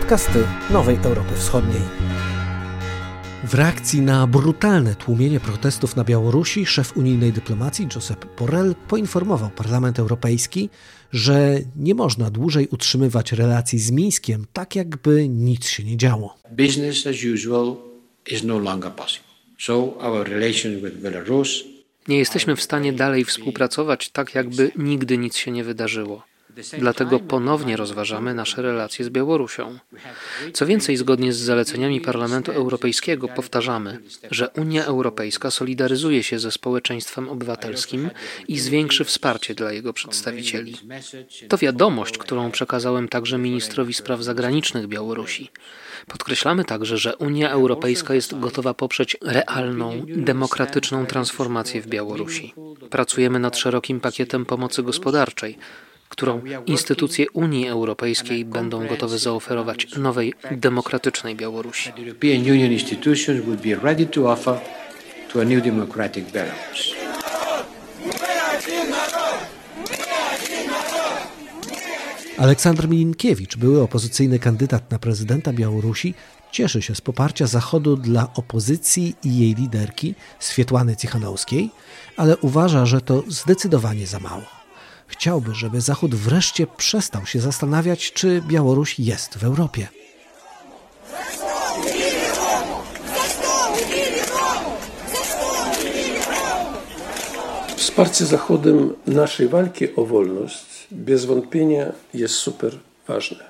podcasty Nowej Europy Wschodniej. W reakcji na brutalne tłumienie protestów na Białorusi, szef unijnej dyplomacji Josep Borrell poinformował Parlament Europejski, że nie można dłużej utrzymywać relacji z Mińskiem tak, jakby nic się nie działo. Business as usual is no longer possible. So our relations with Belarus nie jesteśmy w stanie dalej współpracować tak, jakby nigdy nic się nie wydarzyło. Dlatego ponownie rozważamy nasze relacje z Białorusią. Co więcej, zgodnie z zaleceniami Parlamentu Europejskiego powtarzamy, że Unia Europejska solidaryzuje się ze społeczeństwem obywatelskim i zwiększy wsparcie dla jego przedstawicieli. To wiadomość, którą przekazałem także ministrowi spraw zagranicznych Białorusi. Podkreślamy także, że Unia Europejska jest gotowa poprzeć realną, demokratyczną transformację w Białorusi. Pracujemy nad szerokim pakietem pomocy gospodarczej, którą instytucje Unii Europejskiej będą gotowe zaoferować nowej, demokratycznej Białorusi. Aleksandr Milinkiewicz, były opozycyjny kandydat na prezydenta Białorusi, cieszy się z poparcia Zachodu dla opozycji i jej liderki Swietłany Cichanowskiej, ale uważa, że to zdecydowanie za mało. Chciałby, żeby Zachód wreszcie przestał się zastanawiać, czy Białoruś jest w Europie. Wsparcie Zachodem naszej walki o wolność bez wątpienia jest super ważne.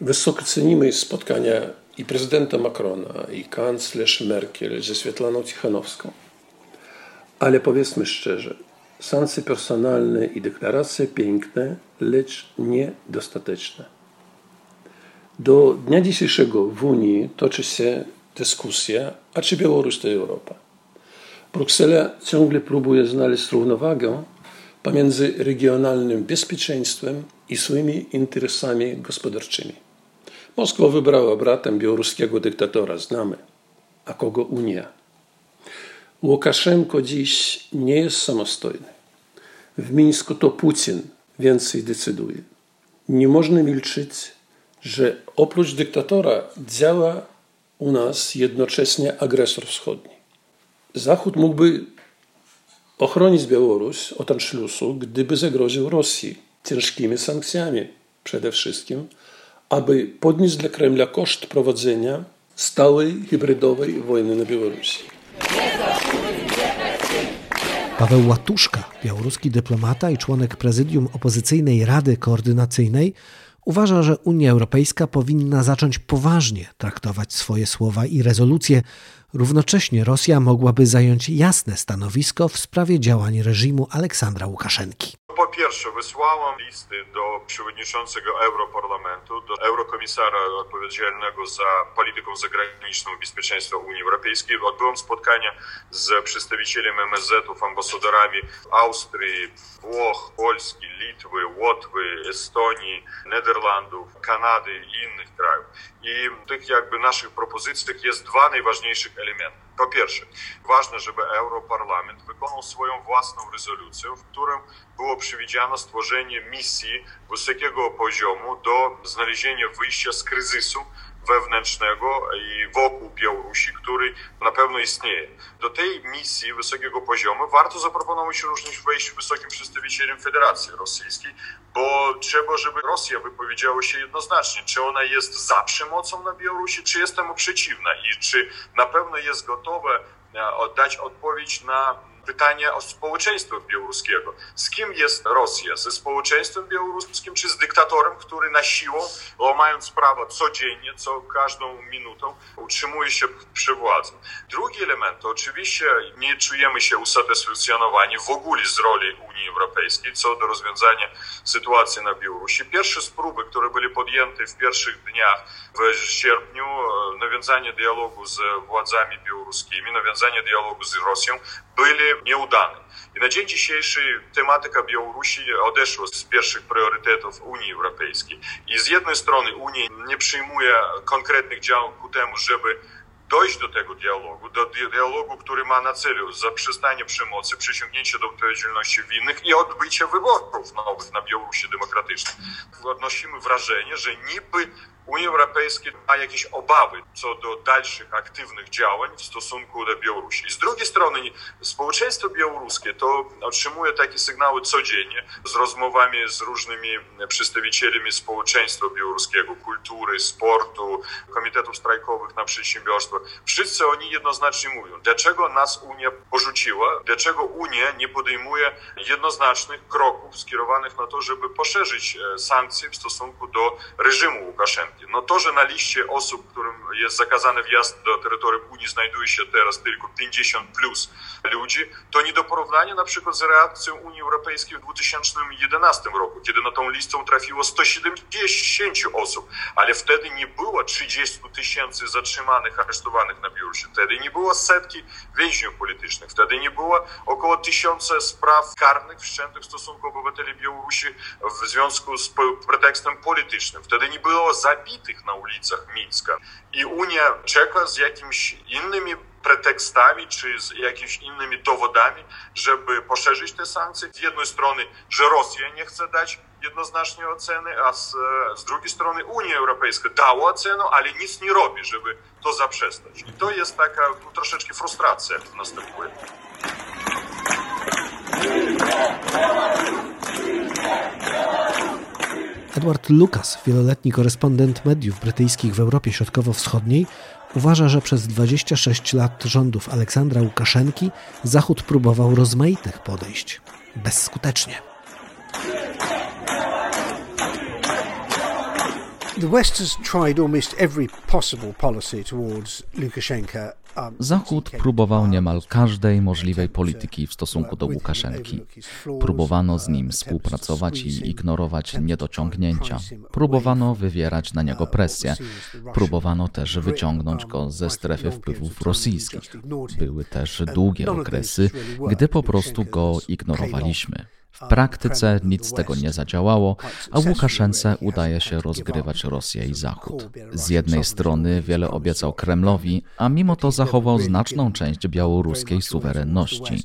Wysoko cenimy spotkania i prezydenta Macrona, i kanclerz Merkel ze Swietlaną Tichanowską. Ale powiedzmy szczerze, sankcje personalne i deklaracje piękne, lecz niedostateczne. Do dnia dzisiejszego w Unii toczy się dyskusja, a czy Białoruś to Europa. Bruksela ciągle próbuje znaleźć równowagę pomiędzy regionalnym bezpieczeństwem i swoimi interesami gospodarczymi. Moskwa wybrała bratem białoruskiego dyktatora, znamy. A kogo Unia? Łukaszenko dziś nie jest samostojny. W Mińsku to Putin więcej decyduje. Nie można milczyć, że oprócz dyktatora działa u nas jednocześnie agresor wschodni. Zachód mógłby ochronić Białoruś od Anschlussu, gdyby zagroził Rosji ciężkimi sankcjami przede wszystkim, aby podnieść dla Kremla koszt prowadzenia stałej hybrydowej wojny na Białorusi. Paweł Łatuszka, białoruski dyplomata i członek prezydium opozycyjnej Rady Koordynacyjnej, uważa, że Unia Europejska powinna zacząć poważnie traktować swoje słowa i rezolucje. Równocześnie Rosja mogłaby zająć jasne stanowisko w sprawie działań reżimu Aleksandra Łukaszenki. Pierwsze, wysłałem listy do przewodniczącego Europarlamentu, do eurokomisara odpowiedzialnego za polityką zagraniczną i bezpieczeństwa Unii Europejskiej. Odbyłem spotkania z przedstawicielami MSZ-ów, ambasadorami Austrii, Włoch, Polski, Litwy, Łotwy, Estonii, Niderlandów, Kanady i innych krajów. I w tych jakby naszych propozycjach jest dwa najważniejszych elementy. Po pierwsze, ważne, żeby Europarlament wykonał swoją własną rezolucję, w którym było przewidziane stworzenie misji wysokiego poziomu do znalezienia wyjścia z kryzysu wewnętrznego i wokół Białorusi, który na pewno istnieje. Do tej misji wysokiego poziomu warto zaproponować również wejść wysokim przedstawicielem Federacji Rosyjskiej, bo trzeba, żeby Rosja wypowiedziała się jednoznacznie, czy ona jest za przemocą na Białorusi, czy jest temu przeciwna i czy na pewno jest gotowa e, dać odpowiedź na pytanie o społeczeństwo białoruskiego. Z kim jest Rosja? Ze społeczeństwem białoruskim czy z dyktatorem, który na siłą, łamając prawa codziennie, co każdą minutą utrzymuje się przy władzy? Drugi element to oczywiście nie czujemy się usatysfakcjonowani w ogóle z roli Unii Europejskiej co do rozwiązania sytuacji na Białorusi. Pierwsze spróby, które były podjęte w pierwszych dniach w sierpniu, e, nawiązanie dialogu z władzami białoruskimi, nawiązanie dialogu z Rosją, byli nieudany. I na dzień dzisiejszy tematyka Białorusi odeszła z pierwszych priorytetów Unii Europejskiej. I z jednej strony Unia nie przyjmuje konkretnych działań ku temu, żeby dojść do tego dialogu, do dialogu, który ma na celu zaprzestanie przemocy, przyciągnięcie do odpowiedzialności winnych i odbycie wyborów nowych na Białorusi Demokratycznej. Odnosimy wrażenie, że niby Unia Europejska ma jakieś obawy co do dalszych aktywnych działań w stosunku do Białorusi. I z drugiej strony społeczeństwo białoruskie to otrzymuje takie sygnały codziennie z rozmowami z różnymi przedstawicielami społeczeństwa białoruskiego, kultury, sportu, komitetów strajkowych na przedsiębiorstwach. Wszyscy oni jednoznacznie mówią, dlaczego nas Unia porzuciła, dlaczego Unia nie podejmuje jednoznacznych kroków skierowanych na to, żeby poszerzyć e, sankcje w stosunku do reżimu Łukaszenki. No to, że na liście osób, którym jest zakazany wjazd do terytorium Unii znajduje się teraz tylko 50 plus ludzi, to nie do porównania na przykład z reakcją Unii Europejskiej w 2011 roku, kiedy na tą listę trafiło 170 osób, ale wtedy nie było 30 tysięcy zatrzymanych, aresztowanych na Białorusi, wtedy nie było setki więźniów politycznych, wtedy nie było około tysiąca spraw karnych wszczętych w stosunku obywateli Białorusi w związku z pretekstem politycznym, wtedy nie było zabitych na ulicach Mińska. I Unia czeka z jakimiś innymi pretekstami czy z jakimiś innymi dowodami, żeby poszerzyć te sankcje. Z jednej strony, że Rosja nie chce dać jednoznacznie oceny, a z, z drugiej strony Unia Europejska dała ocenę, ale nic nie robi, żeby to zaprzestać. I to jest taka no, troszeczkę frustracja następuje. Edward Lucas, wieloletni korespondent mediów brytyjskich w Europie Środkowo-Wschodniej, uważa, że przez 26 lat rządów Aleksandra Łukaszenki Zachód próbował rozmaitych podejść. Bezskutecznie. Zachód próbował niemal każdej możliwej polityki w stosunku do Łukaszenki. Próbowano z nim współpracować i ignorować niedociągnięcia. Próbowano wywierać na niego presję. Próbowano też wyciągnąć go ze strefy wpływów rosyjskich. Były też długie okresy, gdy po prostu go ignorowaliśmy. W praktyce nic z tego nie zadziałało, a Łukaszence udaje się rozgrywać Rosję i Zachód. Z jednej strony wiele obiecał Kremlowi, a mimo to zachował znaczną część białoruskiej suwerenności.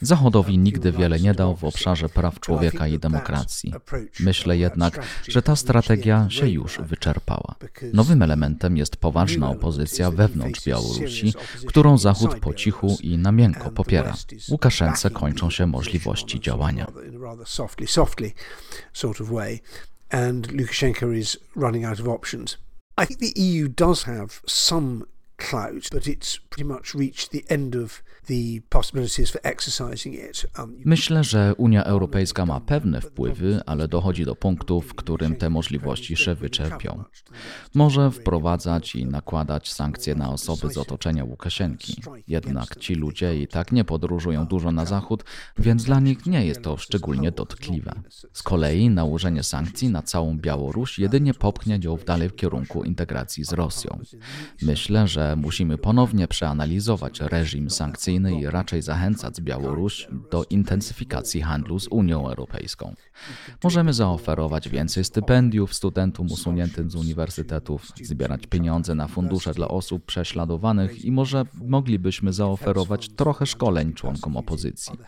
Zachodowi nigdy wiele nie dał w obszarze praw człowieka i demokracji. Myślę jednak, że ta strategia się już wyczerpała. Nowym elementem jest poważna opozycja wewnątrz Białorusi, którą Zachód po cichu i na miękko popiera. Łukaszence kończą się możliwości działania. In a rather softly, softly sort of way. And Lukashenko is running out of options. I think the EU does have some clout, but it's pretty much reached the end of Myślę, że Unia Europejska ma pewne wpływy, ale dochodzi do punktu, w którym te możliwości się wyczerpią. Może wprowadzać i nakładać sankcje na osoby z otoczenia Łukaszenki. Jednak ci ludzie i tak nie podróżują dużo na zachód, więc dla nich nie jest to szczególnie dotkliwe. Z kolei nałożenie sankcji na całą Białoruś jedynie popchnie ją w dalej w kierunku integracji z Rosją. Myślę, że musimy ponownie przeanalizować reżim sankcyjny i raczej zachęcać Białoruś do intensyfikacji handlu z Unią Europejską. Możemy zaoferować więcej stypendiów studentom usuniętym z uniwersytetów, zbierać pieniądze na fundusze dla osób prześladowanych i może moglibyśmy zaoferować trochę szkoleń członkom opozycji.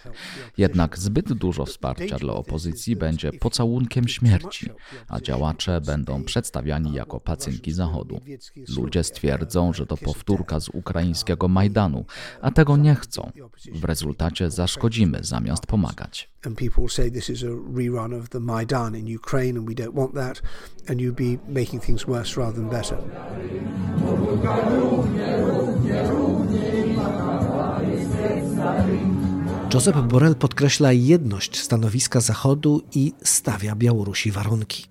Jednak zbyt dużo wsparcia dla opozycji będzie pocałunkiem śmierci, a działacze będą przedstawiani jako pacjentki Zachodu. Ludzie stwierdzą, że to powtórka z ukraińskiego Majdanu, a tego nie chcą. W rezultacie zaszkodzimy zamiast pomagać. And Josep Borrell podkreśla jedność stanowiska Zachodu i stawia Białorusi warunki.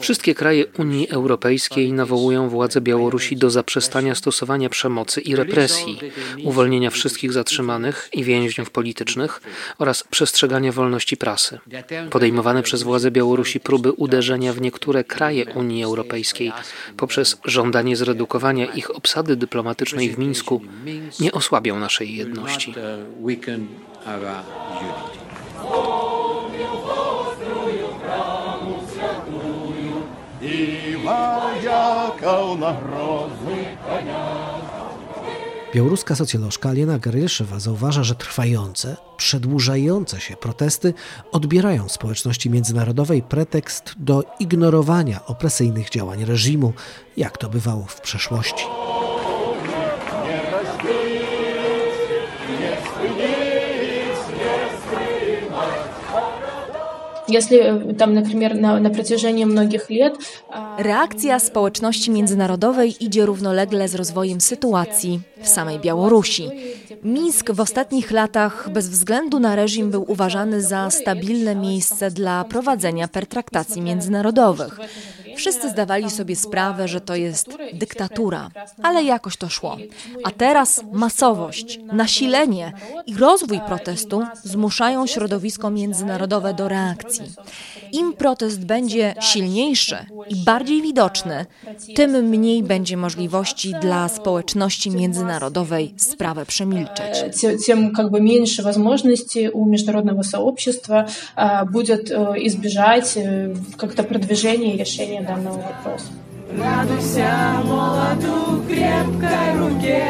Wszystkie kraje Unii Europejskiej nawołują władze Białorusi do zaprzestania stosowania przemocy i represji, uwolnienia wszystkich zatrzymanych i więźniów politycznych oraz przestrzegania wolności prasy. Podejmowane przez władze Białorusi próby uderzenia w niektóre kraje Unii Europejskiej poprzez żądanie zredukowania ich obsady dyplomatycznej w Mińsku nie osłabią naszej jedności weaken our unity. Białoruska socjolożka Aliena Garyszewa zauważa, że trwające, przedłużające się protesty odbierają społeczności międzynarodowej pretekst do ignorowania opresyjnych działań reżimu, jak to bywało w przeszłości. Если э, там, например, на, на протяжении многих лет... Reakcja społeczności międzynarodowej idzie równolegle z rozwojem sytuacji w samej Białorusi. Mińsk w ostatnich latach bez względu na reżim był uważany za stabilne miejsce dla prowadzenia pertraktacji międzynarodowych. Wszyscy zdawali sobie sprawę, że to jest dyktatura, ale jakoś to szło. A teraz masowość, nasilenie i rozwój protestu zmuszają środowisko międzynarodowe do reakcji. Im protest będzie silniejszy i bardziej widoczny, tym mniej będzie możliwości dla społeczności międzynarodowej sprawę przemilczeć. Tym jakby mniejsze możliwości u międzynarodowego społeczeństwa będzie избежать как-то продвижения и решения данного вопроса. Радуйся молоду крепкой руке,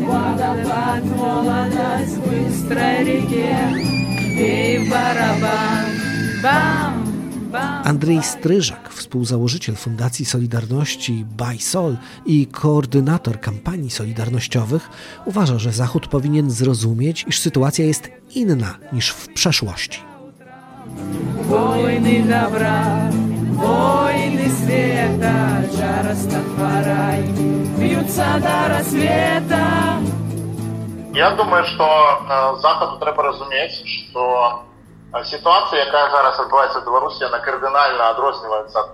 Водопад молодость в быстрой реке, И барабан, бам, Andrzej Stryżak, współzałożyciel Fundacji Solidarności BySol i koordynator kampanii solidarnościowych, uważa, że Zachód powinien zrozumieć, iż sytuacja jest inna niż w przeszłości. Wojny dobra, wojny świata, Rastafari, бьются до рассвета. Я думаю, что Заходу треба розуміти, що ситуація, яка зараз відбувається в Білорусі, вона кардинально відрізняється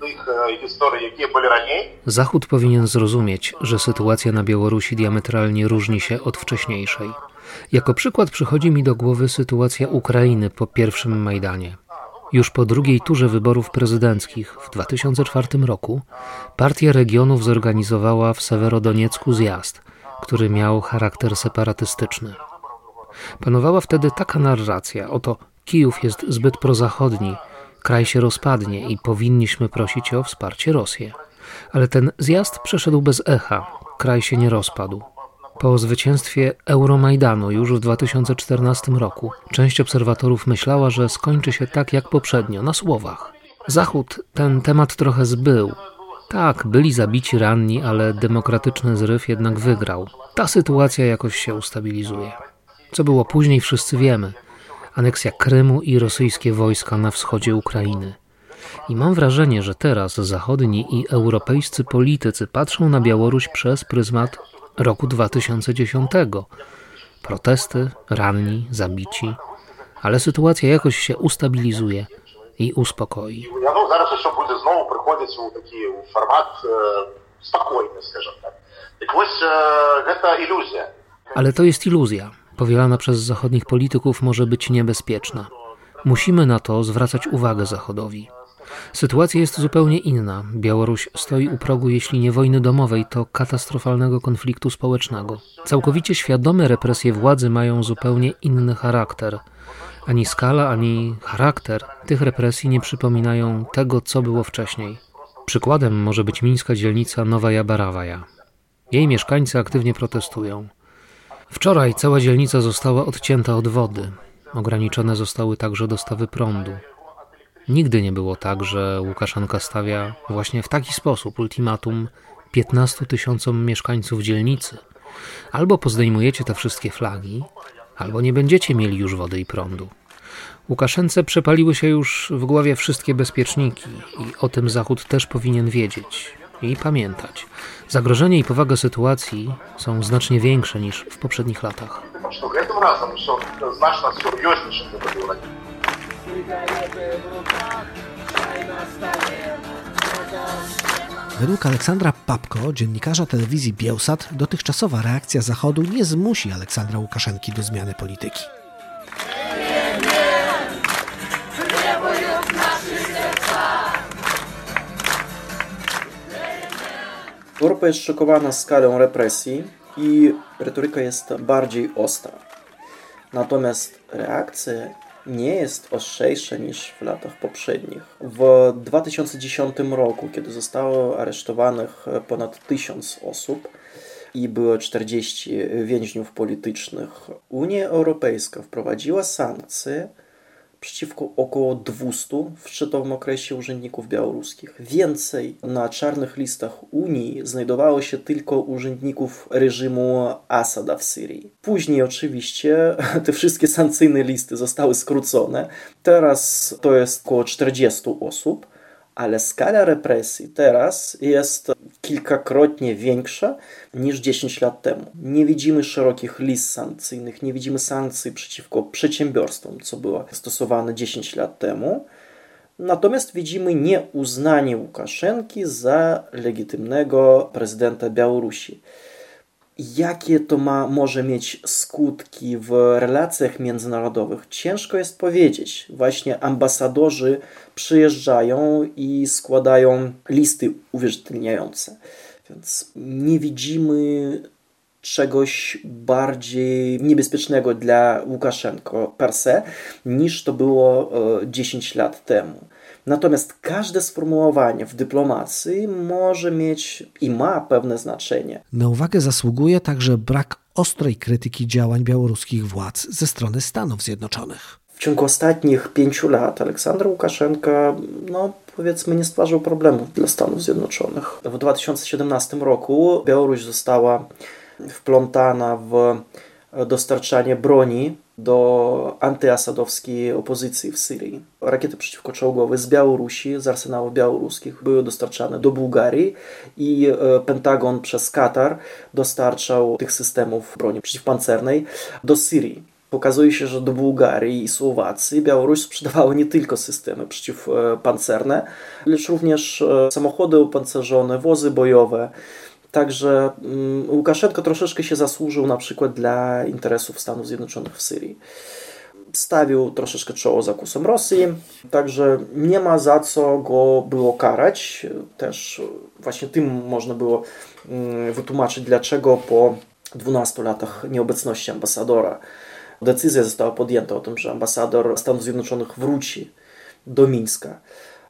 tych historii, jakie były raniej. Zachód powinien zrozumieć, że sytuacja na Białorusi diametralnie różni się od wcześniejszej. Jako przykład przychodzi mi do głowy sytuacja Ukrainy po pierwszym Majdanie. Już po drugiej turze wyborów prezydenckich w 2004 roku Partia Regionów zorganizowała w Sewerodoniecku zjazd, który miał charakter separatystyczny. Panowała wtedy taka narracja: oto Kijów jest zbyt prozachodni, kraj się rozpadnie i powinniśmy prosić o wsparcie Rosję. Ale ten zjazd przeszedł bez echa, kraj się nie rozpadł. Po zwycięstwie Euromajdanu już w 2014 roku część obserwatorów myślała, że skończy się tak jak poprzednio, na słowach. Zachód ten temat trochę zbył. Tak, byli zabici ranni, ale demokratyczny zryw jednak wygrał. Ta sytuacja jakoś się ustabilizuje. Co było później, wszyscy wiemy. Aneksja Krymu i rosyjskie wojska na wschodzie Ukrainy. I mam wrażenie, że teraz zachodni i europejscy politycy patrzą na Białoruś przez pryzmat roku 2010. Protesty, ranni, zabici, ale sytuacja jakoś się ustabilizuje i uspokoi. No, zaraz jeszcze będzie znowu przychodzić w taki format e, spokojny, скажем tak. Tak właśnie to iluzja. Ale to jest iluzja. Powielana przez zachodnich polityków może być niebezpieczna. Musimy na to zwracać uwagę Zachodowi. Sytuacja jest zupełnie inna. Białoruś stoi u progu, jeśli nie wojny domowej, to katastrofalnego konfliktu społecznego. Całkowicie świadome represje władzy mają zupełnie inny charakter. Ani skala, ani charakter tych represji nie przypominają tego, co było wcześniej. Przykładem może być mińska dzielnica Nowa Jabarawaja. Jej mieszkańcy aktywnie protestują. Wczoraj cała dzielnica została odcięta od wody. Ograniczone zostały także dostawy prądu. Nigdy nie było tak, że Łukaszenka stawia właśnie w taki sposób ultimatum 15 tysiącom mieszkańców dzielnicy. Albo pozdejmujecie te wszystkie flagi, albo nie będziecie mieli już wody i prądu. Łukaszence przepaliły się już w głowie wszystkie bezpieczniki i o tym Zachód też powinien wiedzieć i pamiętać. Zagrożenie i powaga sytuacji są znacznie większe niż w poprzednich latach. Znacznie Według Aleksandra Papko, dziennikarza telewizji Bielsat, dotychczasowa reakcja Zachodu nie zmusi Aleksandra Łukaszenki do zmiany polityki. Europa jest szokowana skalą represji i retoryka jest bardziej ostra. Natomiast reakcje nie jest ostrzejsze niż w latach poprzednich. W 2010 roku, kiedy zostało aresztowanych ponad 1000 osób, i było 40 więźniów politycznych. Unia Europejska wprowadziła sankcje przeciwko około 200 w szczytowym okresie urzędników białoruskich. Więcej na czarnych listach Unii znajdowało się tylko urzędników reżimu Asada w Syrii. Później oczywiście te wszystkie sankcyjne listy zostały skrócone. Teraz to jest około 40 osób ale skala represji teraz jest kilkakrotnie większa niż 10 lat temu. Nie widzimy szerokich list sankcyjnych, nie widzimy sankcji przeciwko przedsiębiorstwom, co było stosowane 10 lat temu. Natomiast widzimy nieuznanie Łukaszenki za legitymnego prezydenta Białorusi. Jakie to ma, może mieć skutki w relacjach międzynarodowych? Ciężko jest powiedzieć. Właśnie ambasadorzy przyjeżdżają i składają listy uwierzytelniające. Więc nie widzimy czegoś bardziej niebezpiecznego dla Łukaszenko per se, niż to było 10 e, lat temu. Natomiast każde sformułowanie w dyplomacji może mieć i ma pewne znaczenie. Na uwagę zasługuje także brak ostrej krytyki działań białoruskich władz ze strony Stanów Zjednoczonych. W ciągu ostatnich pięciu lat Aleksander Łukaszenka, no powiedzmy, nie stwarzał problemów dla Stanów Zjednoczonych. W 2017 roku Białoruś została wplątana w dostarczanie broni do antyasadowskiej opozycji w Syrii. Rakiety przeciwkoczołgowe z Białorusi, z arsenałów białoruskich były dostarczane do Bułgarii i e, Pentagon przez Katar dostarczał tych systemów broni przeciwpancernej do Syrii. Pokazuje się, że do Bułgarii i Słowacji Białoruś sprzedawała nie tylko systemy przeciwpancerne, lecz również e, samochody opancerzone, wozy bojowe, Także mm, Łukaszenko troszeczkę się zasłużył na przykład dla interesów Stanów Zjednoczonych w Syrii. Stawił troszeczkę czoło zakusom Rosji, także nie ma za co go było karać. Też właśnie tym można było mm, wytłumaczyć, dlaczego po 12 latach nieobecności ambasadora decyzja została podjęta o tym, że ambasador Stanów Zjednoczonych wróci do Mińska.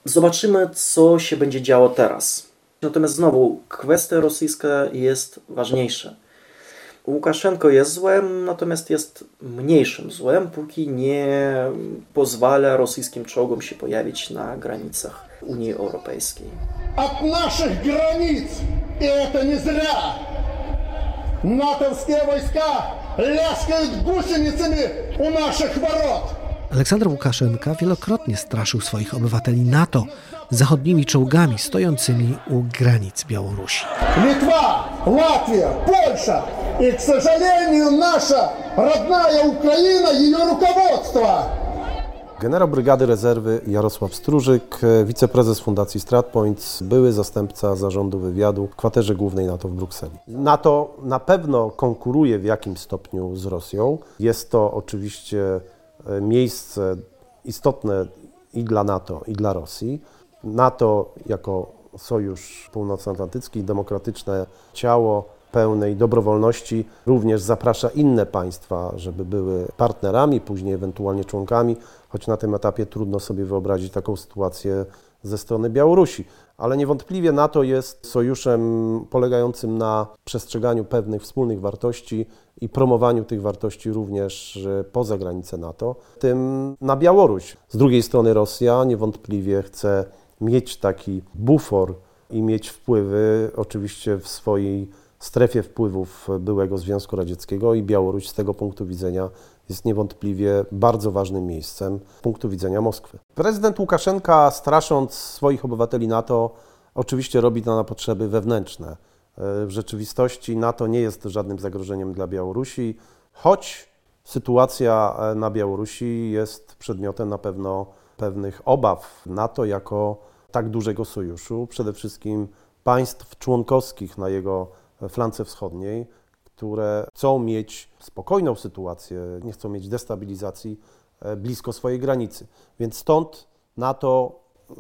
Zobaczymy, co się będzie działo teraz. Natomiast znowu kwestia rosyjska jest ważniejsza. Łukaszenko jest złem, natomiast jest mniejszym złem, póki nie pozwala rosyjskim czołgom się pojawić na granicach Unii Europejskiej. Od naszych granic, i to nie zra, natowskie wojska ляскают гусеницами u naszych ворот. Aleksander Łukaszenka wielokrotnie straszył swoich obywateli NATO zachodnimi czołgami stojącymi u granic Białorusi. Litwa, Latvia, Polsza i, k сожалению, nasza родная Ukraina i jej руководство. Generał Brygady Rezerwy Jarosław Strużyk, wiceprezes Fundacji StratPoints, były zastępca zarządu wywiadu w kwaterze głównej NATO w Brukseli. NATO na pewno konkuruje w jakimś stopniu z Rosją. Jest to oczywiście e, miejsce istotne i dla NATO, i dla Rosji. NATO jako sojusz północnoatlantycki, demokratyczne ciało pełnej dobrowolności również zaprasza inne państwa, żeby były partnerami, później ewentualnie członkami, choć na tym etapie trudno sobie wyobrazić taką sytuację ze strony Białorusi. Ale niewątpliwie NATO jest sojuszem polegającym na przestrzeganiu pewnych wspólnych wartości i promowaniu tych wartości również poza granice NATO, tym na Białoruś. Z drugiej strony Rosja niewątpliwie chce mieć taki bufor i mieć wpływy oczywiście w swojej strefie wpływów byłego Związku Radzieckiego i Białoruś z tego punktu widzenia jest niewątpliwie bardzo ważnym miejscem z punktu widzenia Moskwy. Prezydent Łukaszenka, strasząc swoich obywateli NATO, oczywiście robi to na potrzeby wewnętrzne. W rzeczywistości NATO nie jest żadnym zagrożeniem dla Białorusi, choć sytuacja na Białorusi jest przedmiotem na pewno pewnych obaw NATO jako tak dużego sojuszu, przede wszystkim państw członkowskich na jego flance wschodniej, które chcą mieć spokojną sytuację, nie chcą mieć destabilizacji e, blisko swojej granicy. Więc stąd NATO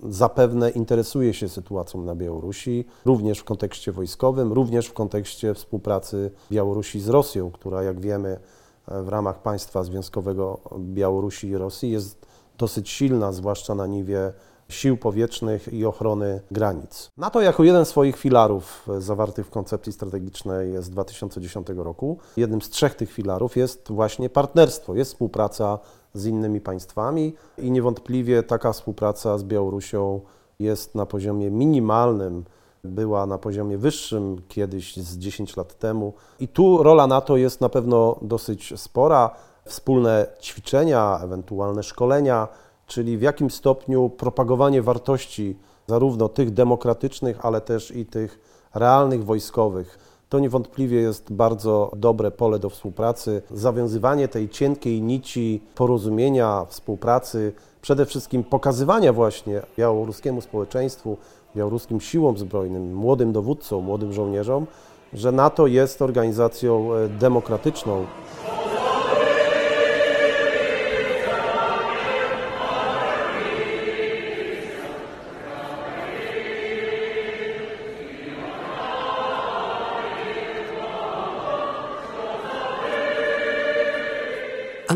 zapewne interesuje się sytuacją na Białorusi, również w kontekście wojskowym, również w kontekście współpracy Białorusi z Rosją, która, jak wiemy, w ramach państwa związkowego Białorusi i Rosji jest dosyć silna, zwłaszcza na niwie sił powietrznych i ochrony granic. NATO jako jeden z swoich filarów zawartych w koncepcji strategicznej z 2010 roku, jednym z trzech tych filarów jest właśnie partnerstwo, jest współpraca z innymi państwami i niewątpliwie taka współpraca z Białorusią jest na poziomie minimalnym, była na poziomie wyższym kiedyś z 10 lat temu. I tu rola NATO jest na pewno dosyć spora. Wspólne ćwiczenia, ewentualne szkolenia, czyli w jakim stopniu propagowanie wartości, zarówno tych demokratycznych, ale też i tych realnych wojskowych. To niewątpliwie jest bardzo dobre pole do współpracy. Zawiązywanie tej cienkiej nici porozumienia, współpracy, przede wszystkim pokazywania właśnie białoruskiemu społeczeństwu, białoruskim siłom zbrojnym, młodym dowódcom, młodym żołnierzom, że NATO jest organizacją e, demokratyczną.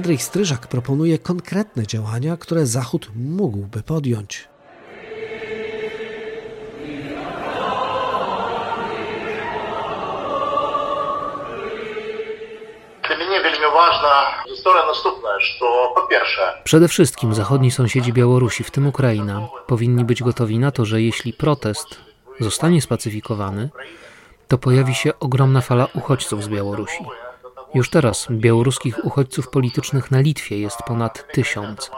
Andrzej Stryżak proponuje konkretne działania, które Zachód mógłby podjąć. Przede wszystkim zachodni sąsiedzi Białorusi, w tym Ukraina, powinni być gotowi na to, że jeśli protest zostanie spacyfikowany, to pojawi się ogromna fala uchodźców z Białorusi. Już teraz białoruskich uchodźców politycznych na Litwie jest ponad tysiąc,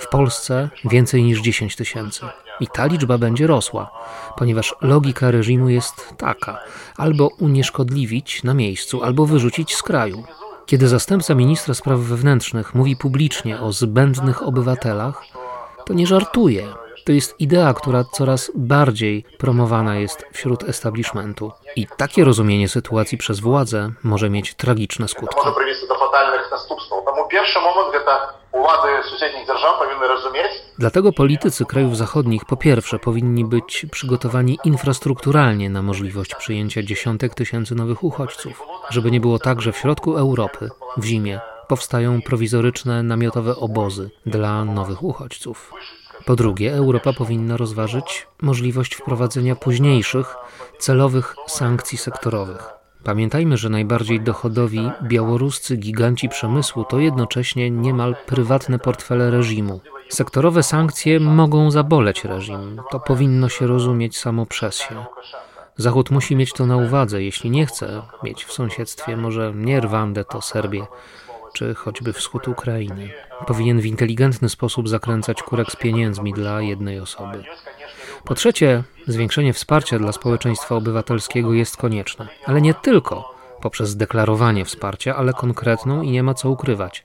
w Polsce więcej niż 10 tysięcy. I ta liczba będzie rosła, ponieważ logika reżimu jest taka: albo unieszkodliwić na miejscu, albo wyrzucić z kraju. Kiedy zastępca ministra spraw wewnętrznych mówi publicznie o zbędnych obywatelach, to nie żartuje. To jest idea, która coraz bardziej promowana jest wśród establishmentu. I takie rozumienie sytuacji przez władzę może mieć tragiczne skutki. Może prowadzić do fatalnych następstw. Тому pierwszy moment to władze sąsiednich держав powinny rozumieć. Dlatego politycy krajów zachodnich po pierwsze powinni być przygotowani infrastrukturalnie na możliwość przyjęcia dziesiątek tysięcy nowych uchodźców, żeby nie było tak, że w środku Europy w zimie powstają prowizoryczne namiotowe obozy dla nowych uchodźców. Po drugie, Europa powinna rozważyć możliwość wprowadzenia późniejszych, celowych sankcji sektorowych. Pamiętajmy, że najbardziej dochodowi białoruscy giganci przemysłu to jednocześnie niemal prywatne portfele reżimu. Sektorowe sankcje mogą zaboleć reżim. To powinno się rozumieć samo przez się. Zachód musi mieć to na uwadze, jeśli nie chce mieć w sąsiedztwie może nie Rwandę, to Serbię, czy choćby wschód Ukrainy. Powinien w inteligentny sposób zakręcać kurek z pieniędzmi dla jednej osoby. Po trzecie, zwiększenie wsparcia dla społeczeństwa obywatelskiego jest konieczne, ale nie tylko poprzez deklarowanie wsparcia, ale konkretną i nie ma co ukrywać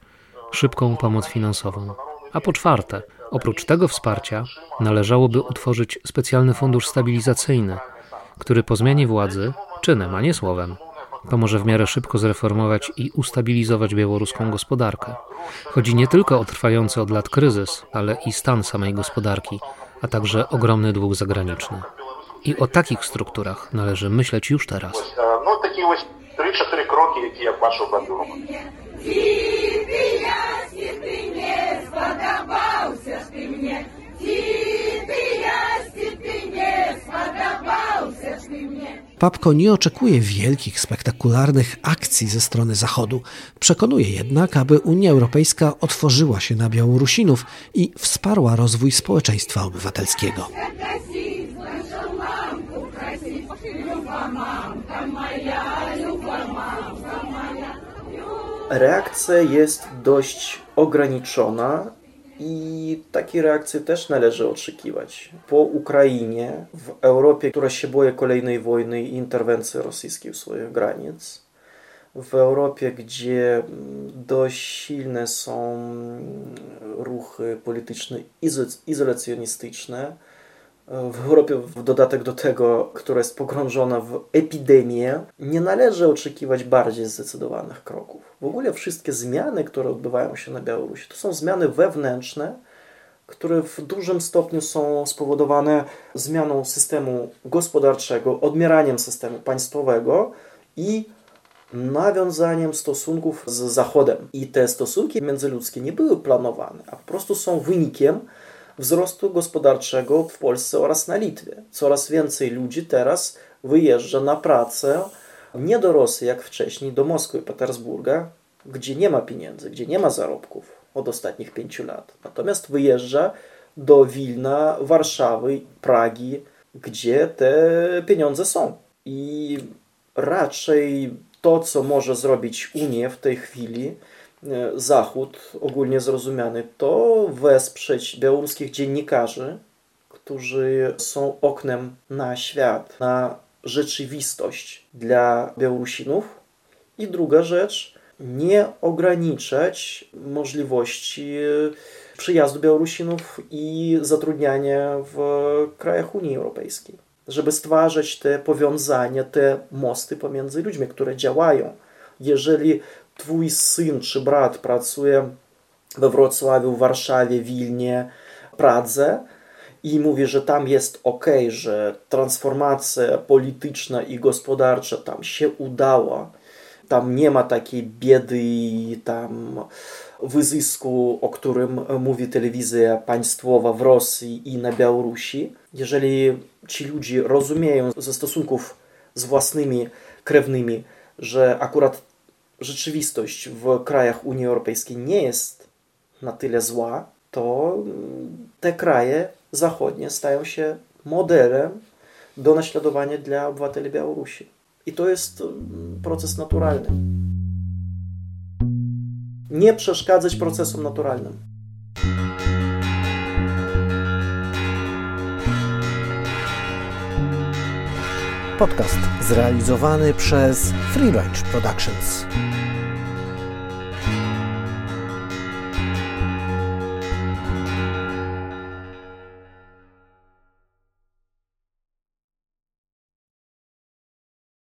szybką pomoc finansową. A po czwarte, oprócz tego wsparcia należałoby utworzyć specjalny fundusz stabilizacyjny, który po zmianie władzy, czynem, a nie słowem, pomoże w miarę szybko zreformować i ustabilizować białoruską gospodarkę. Chodzi nie tylko o trwający od lat kryzys, ale i stan samej gospodarki, a także ogromny dług zagraniczny. I o takich strukturach należy myśleć już teraz. No, takie 3-4 kroki, jakie ja patrzę Papko nie oczekuje wielkich, spektakularnych akcji ze strony Zachodu. Przekonuje jednak, aby Unia Europejska otworzyła się na Białorusinów i wsparła rozwój społeczeństwa obywatelskiego. Reakcja jest dość ograniczona i takiej reakcji też należy oczekiwać. Po Ukrainie, w Europie, która się boi kolejnej wojny i interwencji rosyjskiej w swoich granic, w Europie, gdzie dość silne są ruchy polityczne izolacjonistyczne, w Europie w dodatek do tego, która jest pogrążona w epidemię, nie należy oczekiwać bardziej zdecydowanych kroków. W ogóle wszystkie zmiany, które odbywają się na Białorusi, to są zmiany wewnętrzne, które w dużym stopniu są spowodowane zmianą systemu gospodarczego, odmieraniem systemu państwowego i nawiązaniem stosunków z Zachodem. I te stosunki międzyludzkie nie były planowane, a po prostu są wynikiem wzrostu gospodarczego w Polsce oraz na Litwie. Coraz więcej ludzi teraz wyjeżdża na pracę nie do Rosji jak wcześniej, do Moskwy i Petersburga, gdzie nie ma pieniędzy, gdzie nie ma zarobków od ostatnich pięciu lat. Natomiast wyjeżdża do Wilna, Warszawy, Pragi, gdzie te pieniądze są. I raczej to, co może zrobić Unia w tej chwili, Zachód ogólnie zrozumiany, to wesprzeć białoruskich dziennikarzy, którzy są oknem na świat, na rzeczywistość dla Białorusinów. I druga rzecz, nie ograniczać możliwości przyjazdu Białorusinów i zatrudniania w krajach Unii Europejskiej, żeby stwarzać te powiązania, te mosty pomiędzy ludźmi, które działają. Jeżeli twój syn czy brat pracuje we Wrocławiu, Warszawie, Wilnie, Pradze, i mówi, że tam jest ok, że transformacja polityczna i gospodarcza tam się udała, tam nie ma takiej biedy i tam wyzysku, o którym mówi telewizja państwowa w Rosji i na Białorusi. Jeżeli ci ludzie rozumieją ze stosunków z własnymi krewnymi, że akurat rzeczywistość w krajach Unii Europejskiej nie jest na tyle zła, to te kraje zachodnie stają się modelem do naśladowania dla obywateli Białorusi. I to jest mm, proces naturalny. Nie przeszkadzać procesom naturalnym. Podcast zrealizowany przez Free Range Productions.